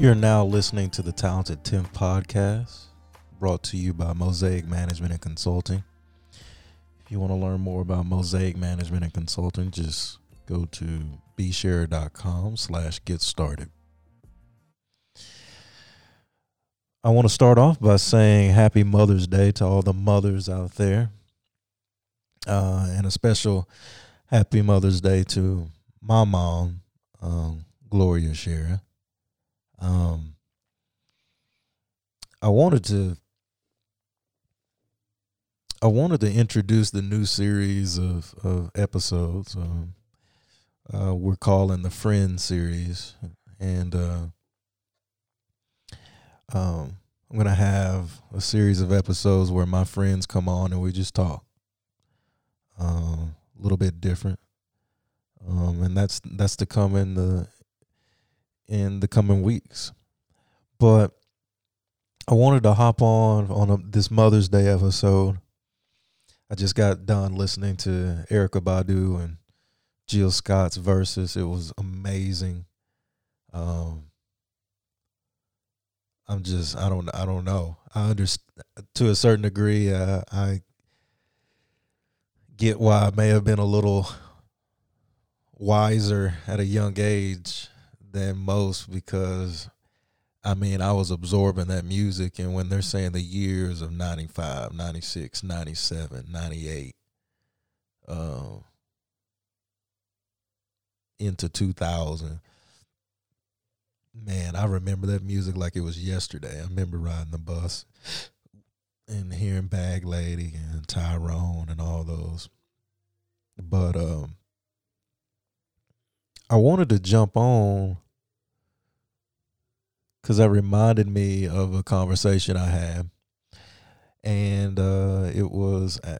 You're now listening to the Talented 10th podcast, brought to you by Mosaic Management and Consulting. If you want to learn more about Mosaic Management and Consulting, just go to bshare.com slash get started. I want to start off by saying happy Mother's Day to all the mothers out there. Uh, and a special happy Mother's Day to my mom, um, Gloria Sherrer. Um, I wanted to I wanted to introduce the new series of of episodes. Um, uh, we're calling the Friend series, and uh, um, I'm gonna have a series of episodes where my friends come on and we just talk. Um, a little bit different, um, and that's that's to come in the in the coming weeks. But I wanted to hop on on a, this Mother's Day episode. I just got done listening to Erykah Badu and Jill Scott's verses. It was amazing. Um, I'm just I don't I don't know. I understand to a certain degree. Uh, I get why I may have been a little wiser at a young age than most because I mean, I was absorbing that music. And when they're saying the years of 95, 96, 97, 98, uh, into 2000, man, I remember that music like it was yesterday. I remember riding the bus and hearing Bag Lady and Tyrone and all those. But um, I wanted to jump on because that reminded me of a conversation I had, and uh, it was a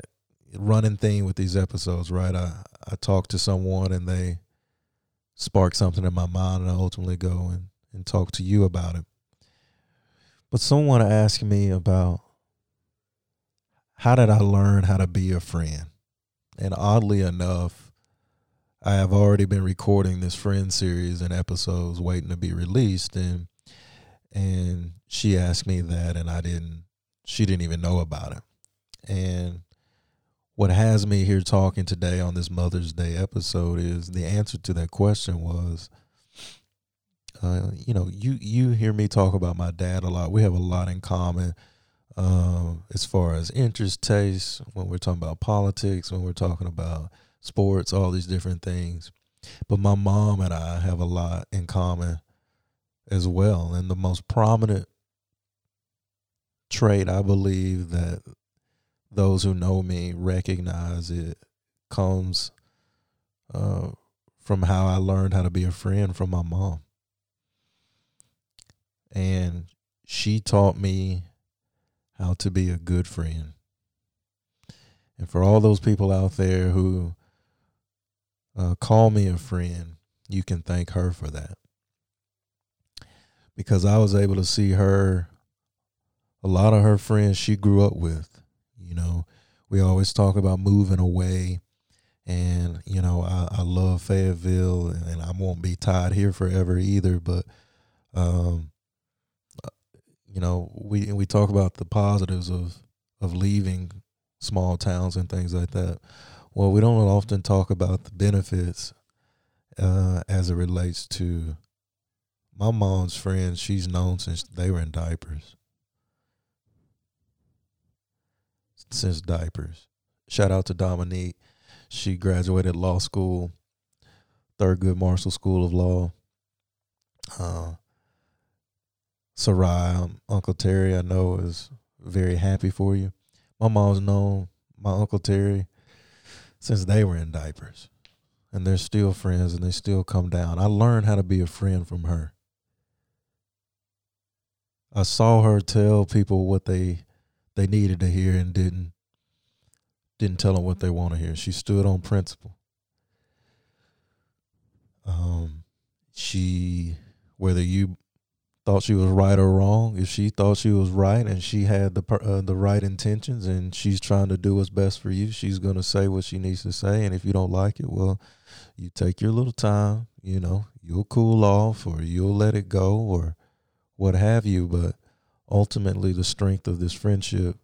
running theme with these episodes. Right, I I talked to someone and they sparked something in my mind, and I ultimately go and and talk to you about it. But someone asked me about how did I learn how to be a friend, and oddly enough I have already been recording this friend series and episodes waiting to be released and and she asked me that and I didn't she didn't even know about it. And what has me here talking today on this Mother's Day episode is the answer to that question was uh, you know, you you hear me talk about my dad a lot. We have a lot in common um, as far as interest, taste, when we're talking about politics, when we're talking about sports, all these different things. But my mom and I have a lot in common as well. And the most prominent trait I believe that those who know me recognize it comes uh, from how I learned how to be a friend from my mom. And she taught me how to be a good friend. And for all those people out there who uh, call me a friend, you can thank her for that. Because I was able to see her, a lot of her friends she grew up with. You know, we always talk about moving away. And, you know, I, I love Fayetteville and I won't be tied here forever either. But, um, you know, we, we talk about the positives of, of leaving small towns and things like that. Well, we don't often talk about the benefits uh, as it relates to my mom's friends. She's known since they were in diapers. Since diapers. Shout out to Dominique. She graduated law school, Thurgood Marshall School of Law. Uh, Sarai, um, Uncle Terry, I know is very happy for you. My mom's known my Uncle Terry since they were in diapers. And they're still friends and they still come down. I learned how to be a friend from her. I saw her tell people what they they needed to hear and didn't didn't tell them what they want to hear. She stood on principle. Um, she whether you thought she was right or wrong, if she thought she was right and she had the uh, the right intentions and she's trying to do what's best for you, she's gonna say what she needs to say. And if you don't like it, well, you take your little time. You know, you'll cool off or you'll let it go or what have you, but ultimately the strength of this friendship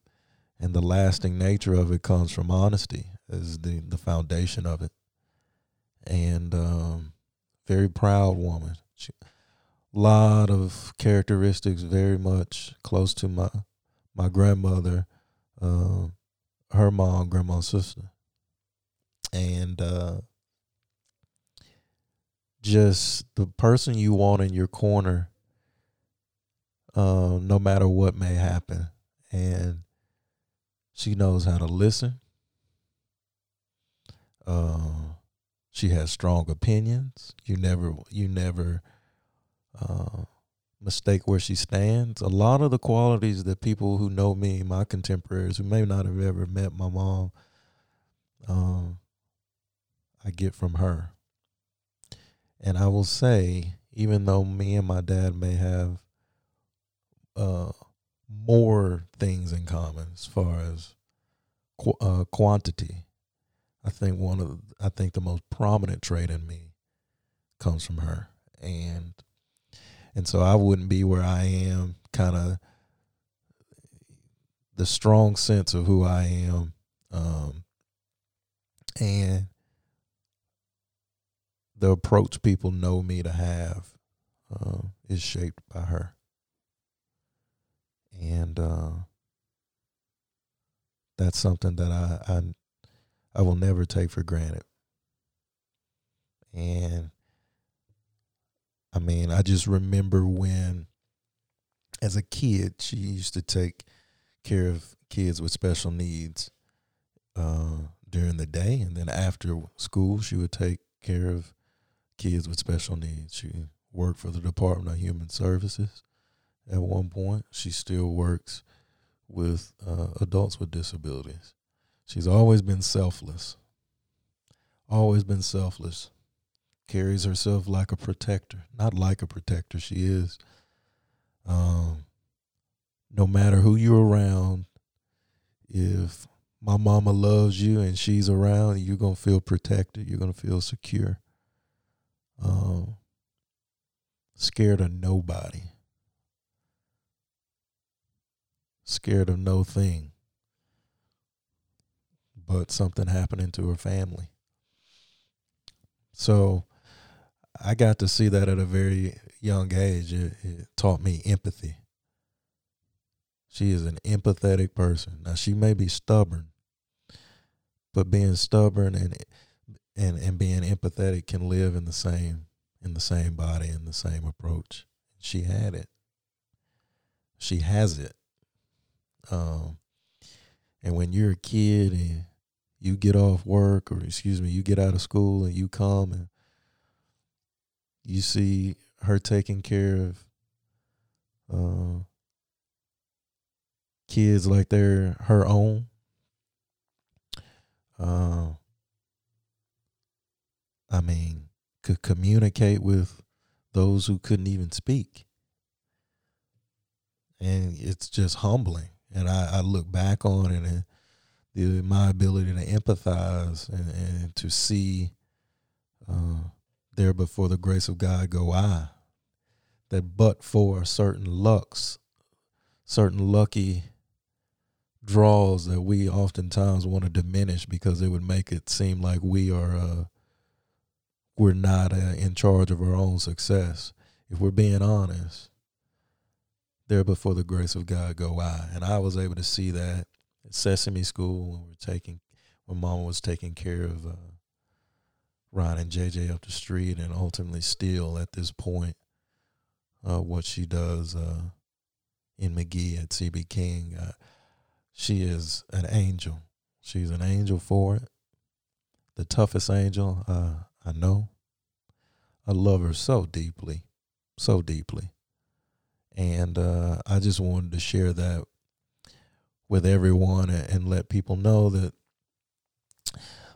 and the lasting nature of it comes from honesty as the the foundation of it. And um, very proud woman. She, lot of characteristics very much close to my my grandmother, uh, her mom, grandma's sister, and uh, just the person you want in your corner, uh, no matter what may happen, and she knows how to listen. Uh, she has strong opinions. You never, you never uh, mistake where she stands. A lot of the qualities that people who know me, my contemporaries, who may not have ever met my mom, um, I get from her. And I will say, even though me and my dad may have uh, more things in common as far as qu- uh, quantity, I think one of the, I think the most prominent trait in me comes from her, and and so I wouldn't be where I am. Kind of the strong sense of who I am, um, and the approach people know me to have uh, is shaped by her. And uh, that's something that I, I I will never take for granted. And I mean, I just remember when, as a kid, she used to take care of kids with special needs uh, during the day, and then after school, she would take care of kids with special needs. She worked for the Department of Human Services at one point. She still works with uh, adults with disabilities. She's always been selfless. Always been selfless. Carries herself like a protector. Not like a protector, she is. Um, no matter who you're around, if my mama loves you and she's around, you're going to feel protected. You're going to feel secure. Um, scared of nobody. Scared of no thing but something happening to her family. So I got to see that at a very young age. It, it, taught me empathy. She is an empathetic person. Now she may be stubborn, but being stubborn and and and being empathetic can live in the same in the same body in the same approach. She had it. She has it. Um, and when you're a kid and you get off work or excuse me, you get out of school and you come and you see her taking care of uh, kids like they're her own. Uh, I mean, could communicate with those who couldn't even speak. And it's just humbling. And I, I look back on it and the, my ability to empathize and, and to see uh, there before the grace of God go I. That but for certain lucks, certain lucky draws that we oftentimes want to diminish because it would make it seem like we are uh, we're not uh, in charge of our own success. If we're being honest, there before the grace of God go I, and I was able to see that at Sesame School when we are taking when Mama was taking care of uh, Ron and JJ up the street, and ultimately still at this point, uh, what she does uh, in McGee at CB King, uh, she is an angel. She's an angel for it. The toughest angel uh, I know. I love her so deeply, so deeply, and uh, I just wanted to share that with everyone and, and let people know that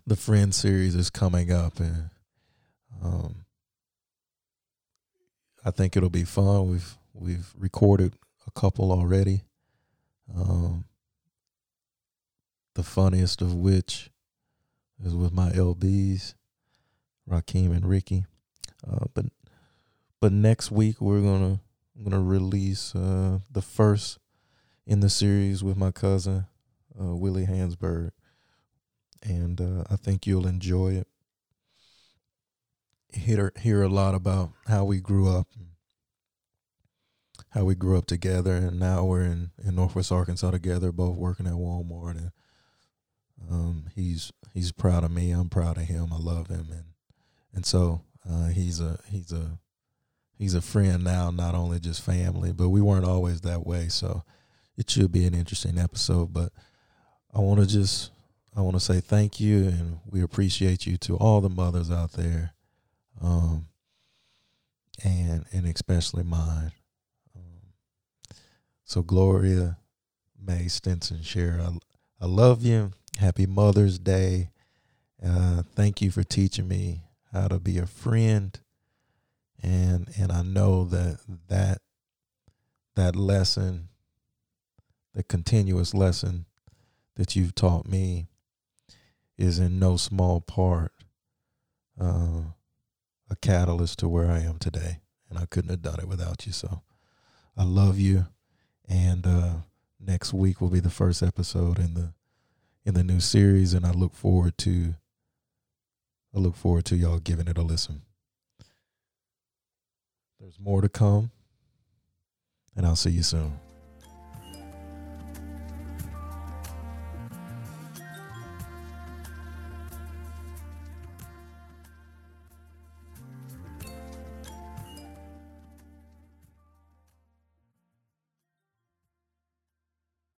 the Friend series is coming up, and um, I think it'll be fun. We've we've recorded a couple already. Um, the funniest of which is with my LBs, Raheem and Ricky. Uh, but but next week we're gonna gonna release uh, the first in the series with my cousin uh, Willie Hansberg, and uh, I think you'll enjoy it. Hear hear a lot about how we grew up, how we grew up together, and now we're in in Northwest Arkansas together, both working at Walmart, and um, he's he's proud of me. I'm proud of him. I love him, and and so uh, he's a he's a he's a friend now, not only just family, but we weren't always that way. So it should be an interesting episode. But I want to just I want to say thank you, and we appreciate you to all the mothers out there, um, and and especially mine. Um, so Gloria, May Stinson, share. I, I love you. Happy Mother's Day. Uh, thank you for teaching me how to be a friend, and and I know that that that lesson, the continuous lesson that you've taught me, is in no small part uh, a catalyst to where I am today, and I couldn't have done it without you. So I love you, and uh, next week will be the first episode in the in the new series, and I look forward to I look forward to y'all giving it a listen. There's more to come, and I'll see you soon.